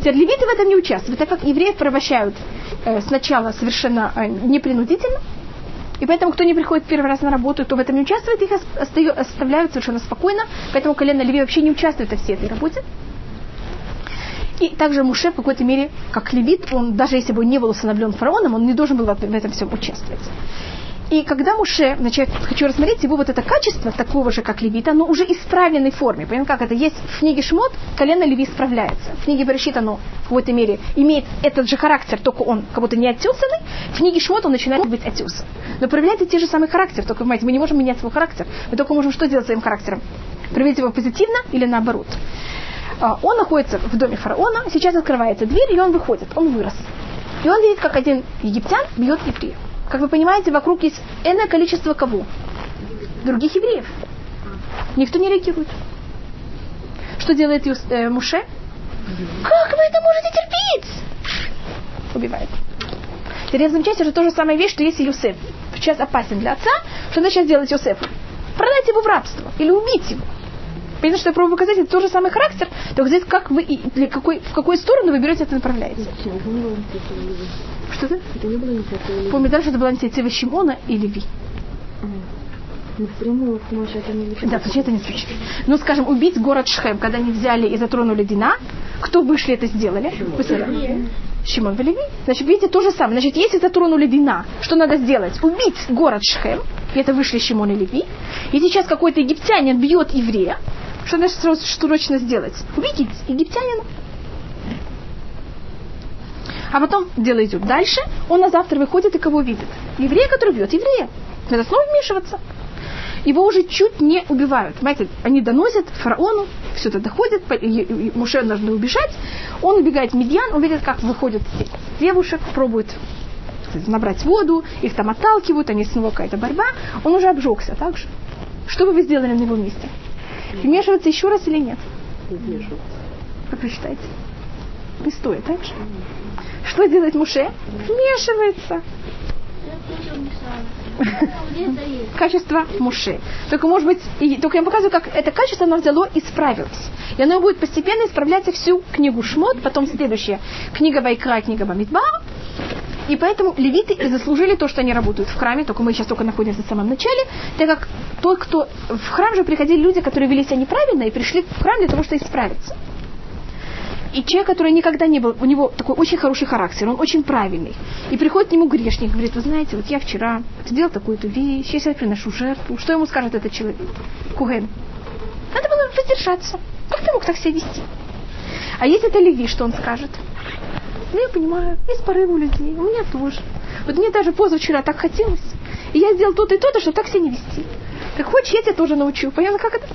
Теперь левиты в этом не участвуют, так как евреев порабощают сначала совершенно э, непринудительно, и поэтому, кто не приходит первый раз на работу, кто в этом не участвует, их оставляют совершенно спокойно. Поэтому колено Леви вообще не участвует во всей этой работе. И также Муше в какой-то мере, как левит, он, даже если бы он не был усыновлен фараоном, он не должен был в этом всем участвовать. И когда Муше, значит, хочу рассмотреть его вот это качество, такого же, как левит, оно уже исправленной форме. Понимаете, как это есть в книге Шмот, колено леви справляется. В книге Берешит оно в какой-то мере имеет этот же характер, только он как будто не отесанный. В книге Шмот он начинает быть отесан. Но проявляется те же самый характер, только, понимаете, мы не можем менять свой характер. Мы только можем что делать своим характером? Проявить его позитивно или наоборот. А, он находится в доме фараона, сейчас открывается дверь, и он выходит, он вырос. И он видит, как один египтян бьет еврея. Как вы понимаете, вокруг есть энное количество кого? Других евреев. Никто не реагирует. Что делает Юс, э, Муше? Как вы это можете терпеть? Убивает. Теперь замечайте, что то же самое вещь, что если Юсеф сейчас опасен для отца, что надо сейчас делать Юсефу? Продать его в рабство или убить его. Понятно, что я пробую показать, это тот же самый характер, только здесь как вы, для какой, в какую сторону вы берете это направляете. Что это? Это не было инициатива Помню дальше, это была инициатива Шимона и Леви. Напрямую Моше это не Да, случай это не случай. Ну, скажем, убить город Шхем, когда они взяли и затронули Дина, кто вышли это сделали? Шимон. Шимон Леви. Значит, видите, то же самое. Значит, если затронули Дина, что надо сделать? Убить город Шхем. И это вышли Шимон и Леви. И сейчас какой-то египтянин бьет еврея. Что надо срочно сделать? Убить египтянина. А потом дело идет дальше, он на завтра выходит и кого видит? Еврея, который бьет еврея. Надо снова вмешиваться. Его уже чуть не убивают. Понимаете, они доносят фараону, все это доходит, Муше должны убежать. Он убегает в Медьян, он видит, как выходят девушек, пробует набрать воду, их там отталкивают, они снова какая-то борьба. Он уже обжегся, так же. Что бы вы сделали на его месте? Вмешиваться еще раз или нет? Вмешиваться. Как вы считаете? Не стоит, так же? Что делает Муше? Вмешивается. Качество Муше. Только, может быть, и, только я показываю, как это качество оно взяло и справилось. И оно будет постепенно исправляться всю книгу Шмот, потом следующая книга Вайкра, книга Бамидбар. И поэтому левиты и заслужили то, что они работают в храме, только мы сейчас только находимся в самом начале, так как тот, кто в храм же приходили люди, которые вели себя неправильно и пришли в храм для того, чтобы исправиться. И человек, который никогда не был, у него такой очень хороший характер, он очень правильный. И приходит к нему грешник, говорит, вы знаете, вот я вчера сделал такую-то вещь, я сейчас приношу жертву. Что ему скажет этот человек? Куген. Надо было воздержаться. Как ты мог так себя вести? А если это Леви, что он скажет? Ну, я понимаю, есть порывы у людей, у меня тоже. Вот мне даже позавчера так хотелось. И я сделал то-то и то-то, чтобы так себя не вести. Так хочешь, я тебя тоже научу. Понятно, как это?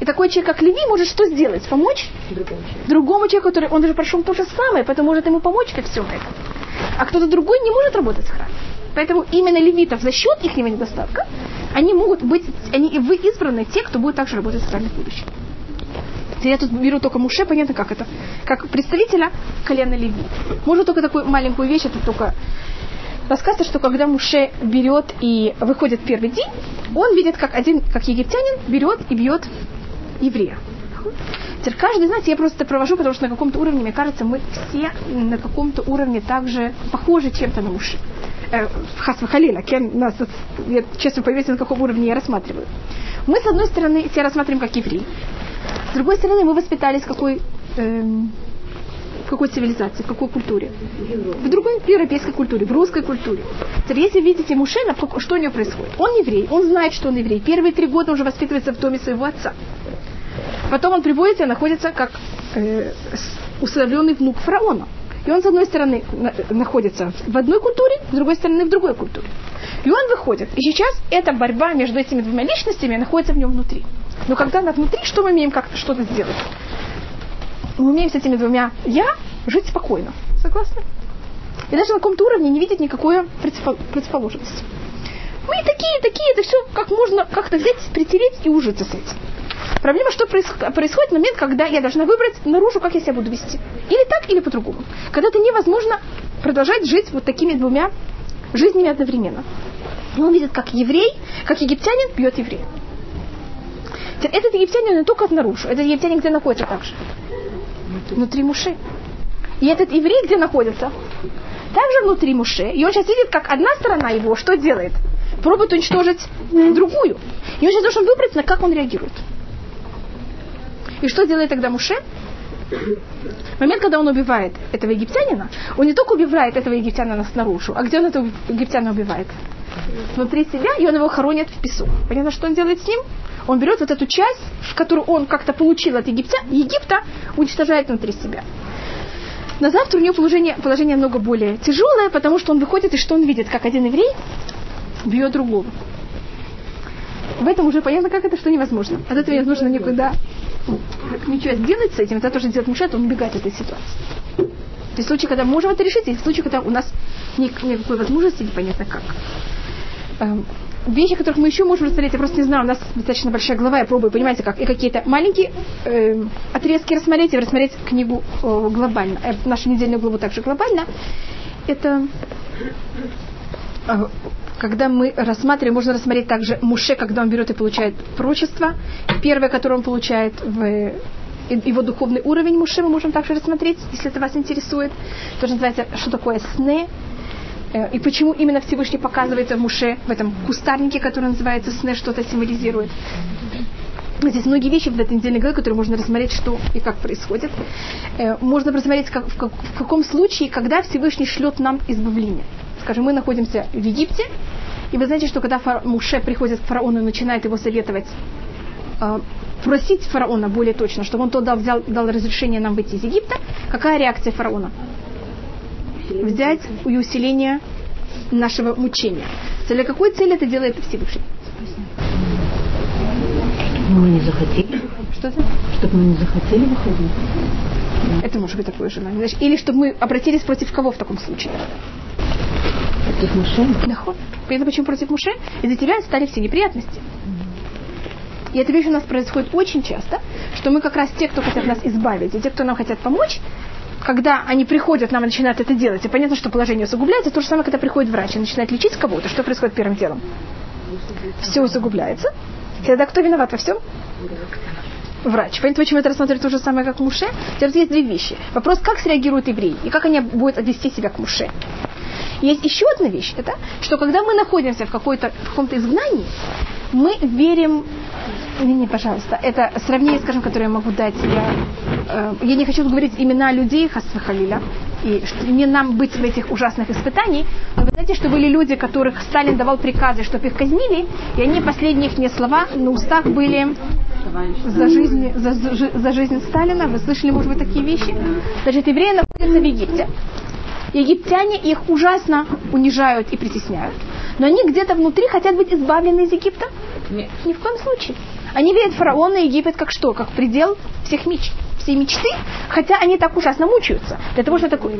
И такой человек, как Леви, может что сделать? Помочь другому человеку, другому человеку который, он даже прошел то же самое, поэтому может ему помочь во всем этом. А кто-то другой не может работать в храме. Поэтому именно левитов за счет их недостатка, они могут быть, они, вы избраны те, кто будет также работать в храме в будущем. Я тут беру только Муше, понятно, как это. Как представителя колена Леви. Можно только такую маленькую вещь, это только рассказывается, что когда Муше берет и выходит первый день, он видит, как один, как египтянин берет и бьет еврея. Теперь каждый, знаете, я просто провожу, потому что на каком-то уровне, мне кажется, мы все на каком-то уровне также похожи чем-то на мужчин. Э, Хасва Халина, нас, я честно повесил, на каком уровне я рассматриваю. Мы, с одной стороны, себя рассматриваем как евреи. С другой стороны, мы воспитались какой, эм, в какой цивилизации, в какой культуре? В другой в европейской культуре, в русской культуре. Теперь, если видите Мушена, что у него происходит? Он еврей, он знает, что он еврей. Первые три года он уже воспитывается в доме своего отца. Потом он приводится и находится как э, усыновленный внук фараона. И он, с одной стороны, на, находится в одной культуре, с другой стороны, в другой культуре. И он выходит. И сейчас эта борьба между этими двумя личностями находится в нем внутри. Но когда она внутри, что мы имеем как что-то сделать? Мы умеем с этими двумя «я» жить спокойно. Согласны? и даже на каком-то уровне не видеть никакой противоположности. Мы такие, такие, это все как можно как-то взять, притереть и ужиться с этим. Проблема, что происходит в момент, когда я должна выбрать наружу, как я себя буду вести. Или так, или по-другому. Когда это невозможно продолжать жить вот такими двумя жизнями одновременно. И он видит, как еврей, как египтянин бьет еврея. Этот египтянин не только снаружи, этот египтянин где находится также? Внутри муши. И этот еврей где находится? Также внутри муши. И он сейчас видит, как одна сторона его что делает? Пробует уничтожить другую. И он сейчас должен выбрать, на как он реагирует. И что делает тогда Муше? В момент, когда он убивает этого египтянина, он не только убивает этого египтянина снаружи, а где он этого египтянина убивает? Внутри себя, и он его хоронит в песок. Понятно, что он делает с ним? Он берет вот эту часть, которую он как-то получил от Египта, Египта уничтожает внутри себя. На завтра у него положение, положение много более тяжелое, потому что он выходит и что он видит, как один еврей бьет другого. В этом уже понятно, как это, что невозможно. От этого невозможно никуда ничего сделать с этим, это тоже делать мешает, он убегает от этой ситуации. есть случаи, когда мы можем это решить, есть случаи, когда у нас нет никакой возможности, непонятно как. Эм, вещи, которых мы еще можем рассмотреть, я просто не знаю, у нас достаточно большая глава, я пробую, понимаете, как, и какие-то маленькие э, отрезки рассмотреть, и рассмотреть книгу э, глобально, э, нашу недельную главу также глобально. Это э, когда мы рассматриваем, можно рассмотреть также Муше, когда он берет и получает прочество. Первое, которое он получает в его духовный уровень Муше, мы можем также рассмотреть, если это вас интересует. Тоже называется, что такое сны, э, и почему именно Всевышний показывается в Муше, в этом кустарнике, который называется сны, что-то символизирует. Здесь многие вещи в этой недельной главе, которые можно рассмотреть, что и как происходит. Э, можно рассмотреть, в, как, в каком случае, когда Всевышний шлет нам избавление. Скажем, мы находимся в Египте, и вы знаете, что когда фара... Муше приходит к фараону и начинает его советовать, э, просить фараона более точно, чтобы он туда взял, дал разрешение нам выйти из Египта, какая реакция фараона? Взять и усиление нашего мучения. Для какой цели это делает Всевышний? Чтобы мы не захотели. Что это? Чтобы мы не захотели выходить. Это может быть такое желание. Или чтобы мы обратились против кого в таком случае? Против Муше? Наход. Понятно, почему против Муше? Из-за тебя стали все неприятности. И эта вещь у нас происходит очень часто, что мы как раз те, кто хотят нас избавить, и те, кто нам хотят помочь, когда они приходят, нам начинают это делать, и понятно, что положение усугубляется, то же самое, когда приходит врач и начинает лечить кого-то, что происходит первым делом? Все усугубляется. Тогда кто виноват во всем? Врач. Понятно, почему это рассматривать то же самое, как Муше? Теперь есть две вещи. Вопрос, как среагируют евреи, и как они будут отвести себя к Муше. Есть еще одна вещь, это, что когда мы находимся в, какой-то, в каком-то изгнании, мы верим не, пожалуйста. Это сравнение, скажем, которое я могу дать. Я, э, я не хочу говорить имена людей, Хасвахалиля, и что, не нам быть в этих ужасных испытаниях. Но вы знаете, что были люди, которых Сталин давал приказы, чтобы их казнили, и они последние их не слова на устах были за жизнь, за, за жизнь Сталина. Вы слышали, может быть, такие вещи? Значит, евреи находятся в Египте. Египтяне их ужасно унижают и притесняют. Но они где-то внутри хотят быть избавлены из Египта? Нет. Ни в коем случае. Они видят фараона и Египет как что? Как предел всех меч, всей мечты, хотя они так ужасно мучаются. Для того, что такое...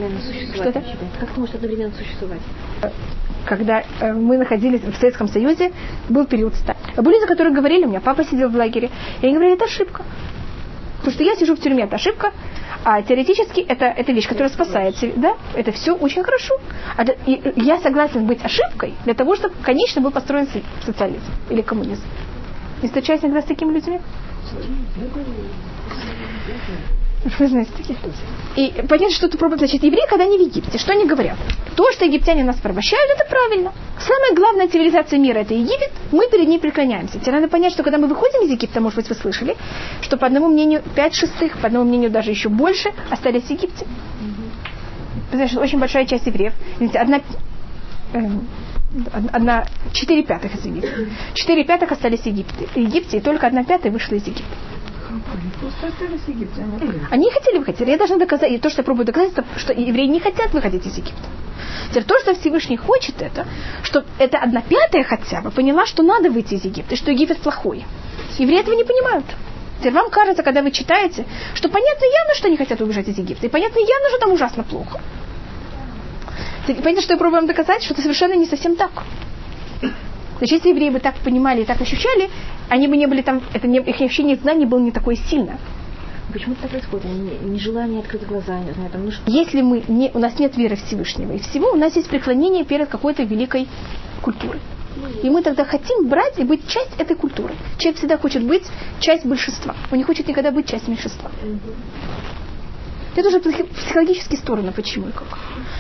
Что это? Как это может одновременно существовать? Когда э, мы находились в Советском Союзе, был период Сталина. Были люди, которые говорили, у меня папа сидел в лагере, и они говорили, это ошибка. Потому что я сижу в тюрьме, это ошибка. А теоретически это, это вещь, которая спасает. Да? Это все очень хорошо. А для, и я согласен быть ошибкой для того, чтобы, конечно, был построен социализм или коммунизм. Не встречаюсь иногда с такими людьми? Вы знаете таких И понятно, что это пробует, значит, евреи, когда они в Египте, что они говорят? То, что египтяне нас порабощают, это правильно. Самая главная цивилизация мира – это Египет, мы перед ней преклоняемся. Тебе надо понять, что когда мы выходим из Египта, может быть, вы слышали, что по одному мнению пять шестых, по одному мнению даже еще больше, остались в Египте. Знаешь, очень большая часть евреев, одна, эм, одна, четыре пятых, извините. Четыре пятых остались в Египте, в Египте, и только одна пятая вышла из Египта. Они не хотели выходить. Я должна доказать, и то, что я пробую доказать, это, что евреи не хотят выходить из Египта. Теперь то, что Всевышний хочет, это, что это одна пятая хотя бы поняла, что надо выйти из Египта, и что Египет плохой. Евреи этого не понимают. Теперь вам кажется, когда вы читаете, что понятно явно, что они хотят убежать из Египта, и понятно явно, что там ужасно плохо. Понимаете, что я пробую вам доказать? Что это совершенно не совсем так. Значит, если евреи бы так понимали и так ощущали, они бы не были там, это не, их ощущение знаний было не такое сильное. Почему это происходит? Не, нежелание открыть глаза, не знаю, там, ну что? Если мы не, у нас нет веры Всевышнего и всего, у нас есть преклонение перед какой-то великой культурой. И мы тогда хотим брать и быть часть этой культуры. Человек всегда хочет быть часть большинства. Он не хочет никогда быть часть меньшинства. Это уже психологические стороны, почему и как.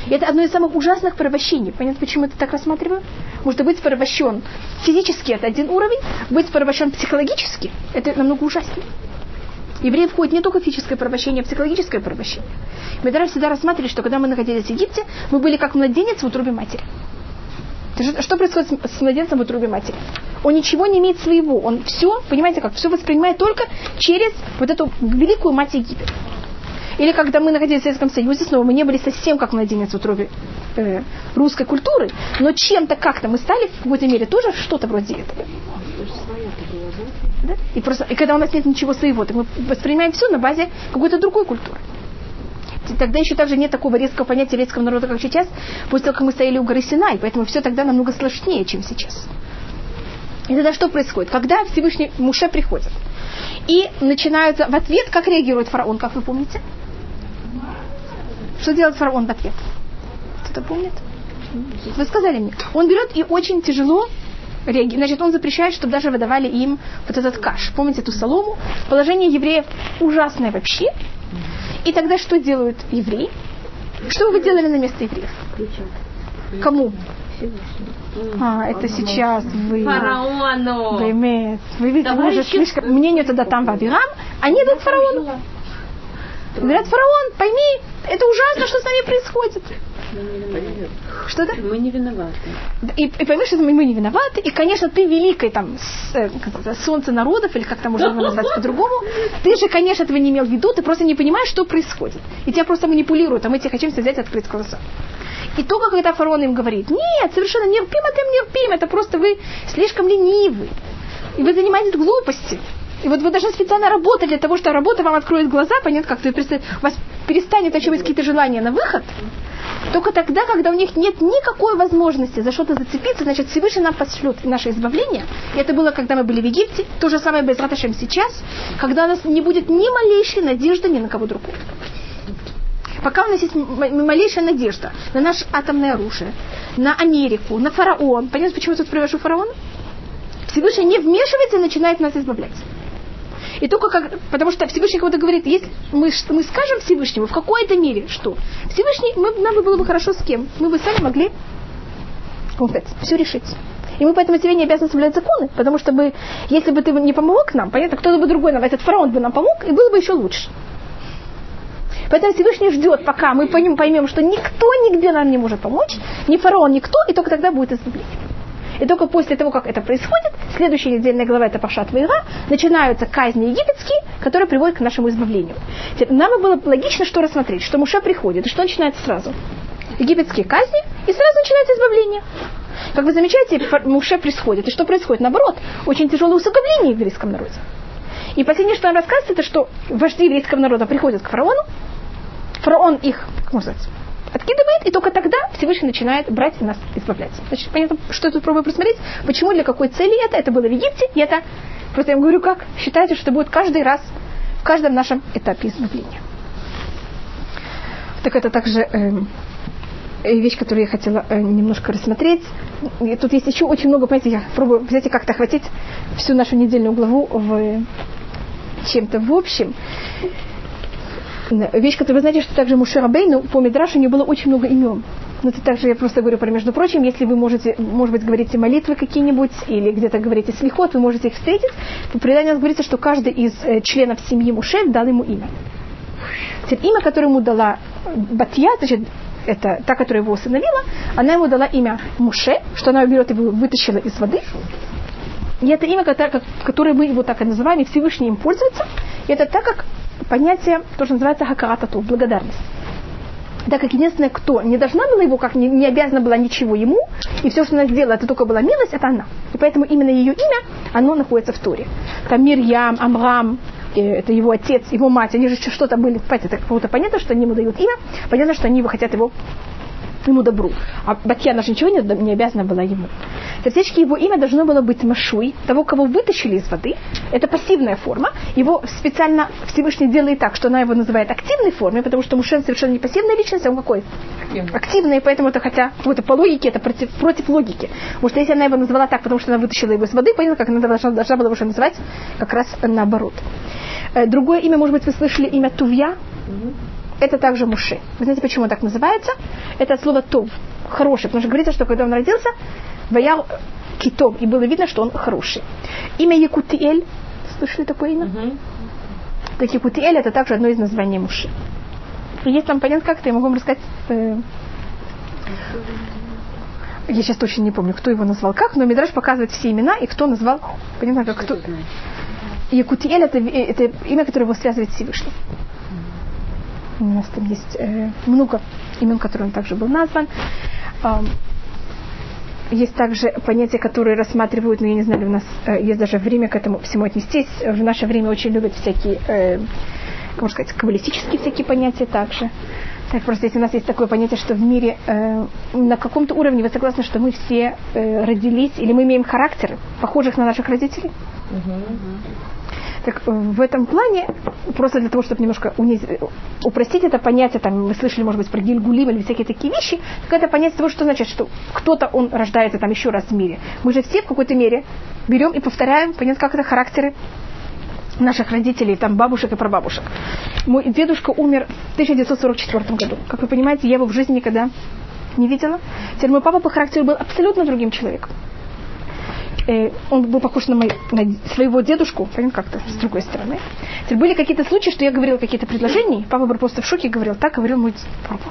И это одно из самых ужасных порабощений. Понятно, почему это так рассматриваю? Что быть порабощен физически – это один уровень, быть порабощен психологически – это намного ужаснее. Евреи входит не только физическое порабощение, а психологическое порабощение. Мы даже всегда рассматривали, что когда мы находились в Египте, мы были как младенец в утробе матери. Что происходит с младенцем в утробе матери? Он ничего не имеет своего. Он все, понимаете как, все воспринимает только через вот эту великую мать Египет. Или когда мы находились в Советском Союзе, снова мы не были совсем как младенец в утробе э, русской культуры, но чем-то как-то мы стали в какой-то мере тоже что-то вроде этого. Да? И, просто, и когда у нас нет ничего своего, то мы воспринимаем все на базе какой-то другой культуры. Тогда еще также нет такого резкого понятия еврейского народа, как сейчас, после того, как мы стояли у горы Синай, поэтому все тогда намного сложнее, чем сейчас. И тогда что происходит? Когда Всевышний Муше приходит, и начинаются в ответ, как реагирует фараон, как вы помните? Что делает фараон в ответ? Кто-то помнит? Вы сказали мне. Он берет и очень тяжело реагирует. Значит, он запрещает, чтобы даже выдавали им вот этот каш. Помните эту солому? Положение евреев ужасное вообще. И тогда что делают евреи? Что вы делали на место евреев? Кому? А, это сейчас вы... Фараону. Вы, вы видите, вы уже слишком... Мнению тогда там в Авирам, они идут фараону. Говорят, фараон, пойми, это ужасно, что с нами происходит. Что да? Мы не виноваты. И, и пойми, что мы, мы не виноваты. И, конечно, ты великое там с, э, солнце народов, или как там можно его назвать по-другому, ты же, конечно, этого не имел в виду, ты просто не понимаешь, что происходит. И тебя просто манипулируют, а мы тебе хотим взять открыть глаза. И только когда фараон им говорит, нет, совершенно нерпимо, ты нерпим, это просто вы слишком ленивы. И вы занимаетесь глупостью. И вот вы должны специально работать для того, что работа вам откроет глаза, понятно, как то у вас перестанет очевидно какие-то желания на выход. Только тогда, когда у них нет никакой возможности за что-то зацепиться, значит, Всевышний нам пошлет наше избавление. И это было, когда мы были в Египте. То же самое без Раташем сейчас, когда у нас не будет ни малейшей надежды ни на кого другого. Пока у нас есть малейшая надежда на наше атомное оружие, на Америку, на фараон. Понятно, почему я тут привожу фараона? Всевышний не вмешивается и начинает нас избавлять. И только как, потому что Всевышний кого-то говорит, если мы, мы скажем Всевышнему в какой-то мере, что Всевышний, мы, нам бы было бы хорошо с кем, мы бы сами могли сказать, все решить. И мы поэтому тебе не обязаны соблюдать законы, потому что бы, если бы ты не помог нам, понятно, кто-то бы другой нам, этот фараон бы нам помог, и было бы еще лучше. Поэтому Всевышний ждет, пока мы поймем, что никто нигде нам не может помочь, ни фараон, никто, и только тогда будет избавление. И только после того, как это происходит, следующая недельная глава, это Пашат Вейра, начинаются казни египетские, которые приводят к нашему избавлению. Теперь, нам было логично что рассмотреть, что Муше приходит, и что начинается сразу? Египетские казни, и сразу начинается избавление. Как вы замечаете, Муше происходит. И что происходит? Наоборот, очень тяжелое усугубление в еврейском народе. И последнее, что нам рассказывается, это что вожди еврейского народа приходят к фараону, фараон их, как можно сказать, откидывает, и только тогда Всевышний начинает брать и нас избавлять. Значит, понятно, что я тут пробую просмотреть, почему, для какой цели это, это было в Египте, и это, просто я вам говорю, как считается, что будет каждый раз, в каждом нашем этапе избавления. Так это также э, вещь, которую я хотела э, немножко рассмотреть. И тут есть еще очень много, понимаете, я пробую взять и как-то охватить всю нашу недельную главу в чем-то в общем вещь, которую вы знаете, что также Мушерабейну по Мидрашу у него было очень много имен. Но это также я просто говорю про, между прочим, если вы можете, может быть, говорите молитвы какие-нибудь, или где-то говорите слихот, вы можете их встретить, по преданию говорится, что каждый из э, членов семьи Муше дал ему имя. Теперь имя, которое ему дала Батья, значит, это та, которая его усыновила, она ему дала имя Муше, что она берет его, вытащила из воды. И это имя, которое мы его так и называем, и Всевышний им пользуется. И это так, как понятие, то, что называется хакаратату, благодарность. Так как единственное, кто не должна была его, как не, не обязана была ничего ему, и все, что она сделала, это только была милость, это она. И поэтому именно ее имя, оно находится в Торе. Там Мирьям, Амрам, э, это его отец, его мать, они же что-то были, это кому-то понятно, что они ему дают имя, понятно, что они его хотят его ему добру. А Батьяна же ничего не, не обязана была ему. Фактически его имя должно было быть Машуй, того, кого вытащили из воды. Это пассивная форма. Его специально Всевышний делает так, что она его называет активной формой, потому что Мушен совершенно не пассивная личность, а он какой? Активный. Активный, и поэтому это хотя, вот это по логике, это против, против логики. Потому что если она его назвала так, потому что она вытащила его из воды, понятно, как она должна, должна была уже называть как раз наоборот. Э, другое имя, может быть, вы слышали имя Тувья. Это также Муше. Вы знаете, почему он так называется? Это от слова Тов, хороший. Потому что говорится, что когда он родился, воял китов, и было видно, что он хороший. Имя Якутиэль, слышали такое имя? Uh-huh. Так Якутиэль это также одно из названий Муши. И если вам понятно как-то, я могу вам рассказать э, я сейчас точно не помню, кто его назвал как, но Мидраш показывает все имена и кто назвал, понятно, как кто. Якутиэль это, это имя, которое его связывает с Всевышним. У нас там есть э, много имен, которым он также был назван. Э, есть также понятия, которые рассматривают, но я не знаю, у нас э, есть даже время к этому всему отнестись. В наше время очень любят всякие, э, можно сказать, каббалистические всякие понятия также. Так просто если у нас есть такое понятие, что в мире э, на каком-то уровне вы согласны, что мы все э, родились или мы имеем характер, похожих на наших родителей? Uh-huh. Так в этом плане, просто для того, чтобы немножко униз... упростить это понятие, там, мы слышали, может быть, про Гильгулим или всякие такие вещи, так это понятие того, что значит, что кто-то, он рождается там еще раз в мире. Мы же все в какой-то мере берем и повторяем, понятно, как это характеры наших родителей, там бабушек и прабабушек. Мой дедушка умер в 1944 году. Как вы понимаете, я его в жизни никогда не видела. Теперь мой папа по характеру был абсолютно другим человеком. Э, он был похож на, мой, на своего дедушку, понятно, как-то с другой стороны. Теперь были какие-то случаи, что я говорила какие-то предложения, папа был просто в шоке и говорил, так говорил мой папа.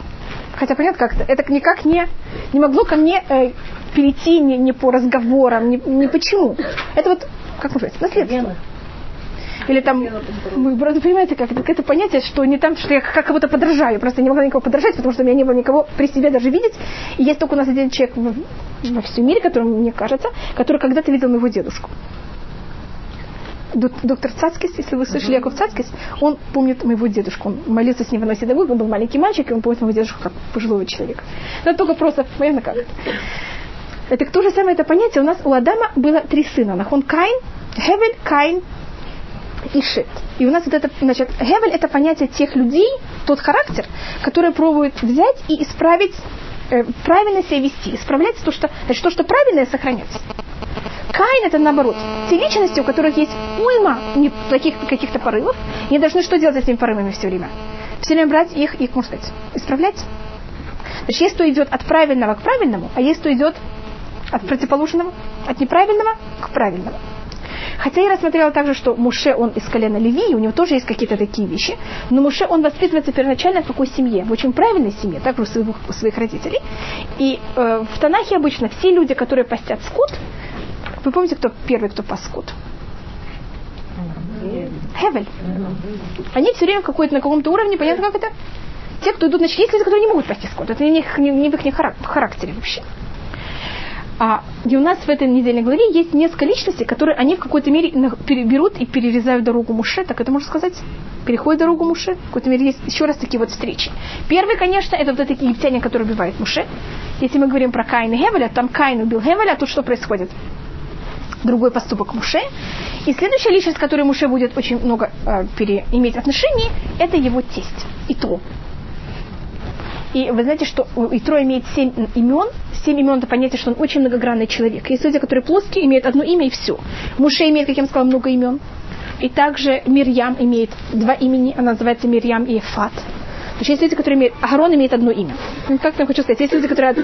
Хотя, понятно, как-то это никак не, не могло ко мне э, перейти не, не по разговорам, не, не почему. Это вот, как можно сказать, Или там, вы просто понимаете, как это, это понятие, что не там, что я как кого-то подражаю. Просто не могла никого подражать, потому что у меня не было никого при себе даже видеть. И есть только у нас один человек во, во всем мире, который мне кажется, который когда-то видел моего дедушку доктор Цацкис, если вы слышали. Яков Цацкис, он помнит моего дедушку. Он молился с ним в Носидовой, он был маленький мальчик, и он помнит моего дедушку как пожилого человека. Но только просто, понятно как. Это то же самое это понятие. У нас у Адама было три сына. Нахон Кайн, Хевель, Кайн и шит. И у нас вот это, значит, Гевель это понятие тех людей, тот характер, который пробует взять и исправить, э, правильно себя вести, исправлять то, что, значит, то, что правильное, сохранять. Каин это наоборот. Те личности, у которых есть уйма не таких каких-то порывов, не должны что делать с этими порывами все время? Все время брать их и, можно сказать, исправлять. Значит, есть кто идет от правильного к правильному, а есть кто идет от противоположного, от неправильного к правильному. Хотя я рассмотрела также, что Муше, он из колена Леви, у него тоже есть какие-то такие вещи, но Муше, он воспитывается первоначально в какой семье? В очень правильной семье, также у своих, у своих родителей. И э, в Танахе обычно все люди, которые постят скот, вы помните, кто первый, кто пас скот? Хевель. Они все время какой-то на каком-то уровне, понятно, как это? Те, кто идут, значит, есть люди, которые не могут пасти скот. Это не, не, не в их характере вообще. А, и у нас в этой недельной главе есть несколько личностей, которые они в какой-то мере берут и перерезают дорогу Муше, так это можно сказать, переходят дорогу Муше. В какой-то мере есть еще раз такие вот встречи. Первый, конечно, это вот эти египтяне, которые убивают Муше. Если мы говорим про Каина и Хевеля, там Каин убил Хевеля, а тут что происходит? Другой поступок Муше. И следующая личность, к которой Муше будет очень много э, пере, иметь отношений, это его тесть, Итро. И вы знаете, что Итро имеет семь имен, семь имен это понятие, что он очень многогранный человек. Есть люди, которые плоские, имеют одно имя и все. Муше имеет, как я вам сказала, много имен. И также Мирьям имеет два имени, она называется Мирьям и Эфат. Значит, есть люди, которые имеют... Агарон имеет одно имя. Ну, как я хочу сказать? Есть люди, которые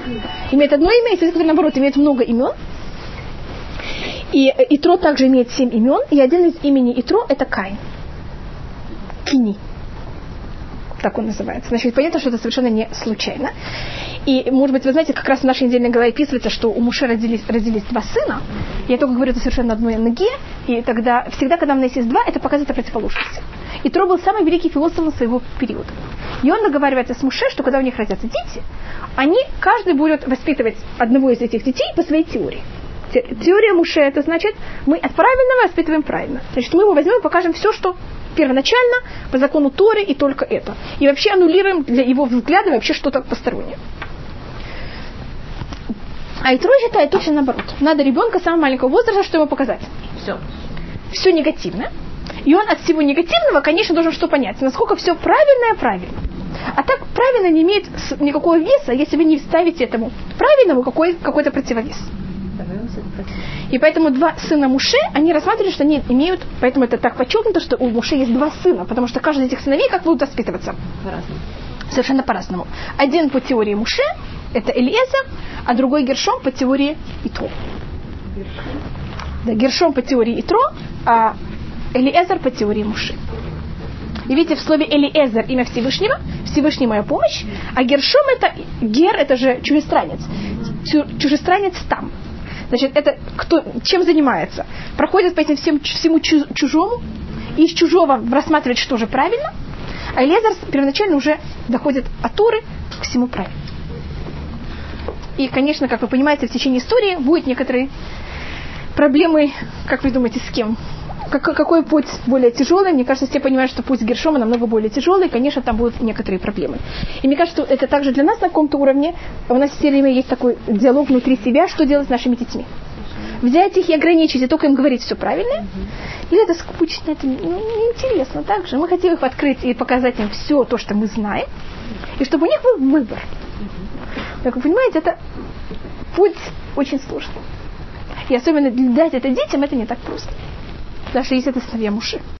имеют одно имя, есть люди, которые, наоборот, имеют много имен. И Итро также имеет семь имен, и один из имени Итро – это Кайн. Кини так он называется. Значит, понятно, что это совершенно не случайно. И, может быть, вы знаете, как раз в нашей недельной главе описывается, что у Муше родились, родились два сына. Я только говорю это совершенно одной ноге. И тогда, всегда, когда у нас есть два, это показывает противоположность. И Тро был самый великий философ своего периода. И он договаривается с Муше, что когда у них родятся дети, они, каждый будет воспитывать одного из этих детей по своей теории. Теория Муше, это значит, мы от правильного воспитываем правильно. Значит, мы его возьмем и покажем все, что первоначально по закону Торы и только это. И вообще аннулируем для его взгляда вообще что-то постороннее. А Итро считает точно наоборот. Надо ребенка самого маленького возраста, что ему показать? Все. Все негативно. И он от всего негативного, конечно, должен что понять. Насколько все правильное, правильно. А так правильно не имеет никакого веса, если вы не вставите этому правильному какой, какой-то противовес. И поэтому два сына Муше, они рассматривали, что они имеют, поэтому это так подчеркнуто, что у Муше есть два сына, потому что каждый из этих сыновей как будут воспитываться? По-разному. Совершенно по-разному. Один по теории Муше, это Элиезер, а другой Гершом по теории Итро. Да, Гершом по теории Итро, а Элиезер по теории Муше. И видите, в слове Элиезер имя Всевышнего, Всевышний моя помощь, а Гершом это, Гер это же чужестранец. Чу- Чужестранец там. Значит, это кто, чем занимается? Проходит по этим всем, всему чу- чужому, и из чужого рассматривает, что же правильно, а Элезар первоначально уже доходит от Торы к всему правильно. И, конечно, как вы понимаете, в течение истории будут некоторые проблемы, как вы думаете, с кем? Как- какой путь более тяжелый? Мне кажется, все понимают, что путь Гершома намного более тяжелый, и, конечно, там будут некоторые проблемы. И мне кажется, что это также для нас на каком-то уровне. У нас все время есть такой диалог внутри себя, что делать с нашими детьми. Взять их и ограничить, и только им говорить все правильно? Или это скучно, это ну, неинтересно. Так же мы хотим их открыть и показать им все то, что мы знаем, и чтобы у них был выбор. Как вы понимаете, это путь очень сложный. И особенно дать это детям, это не так просто. Даже если это сыновья муши.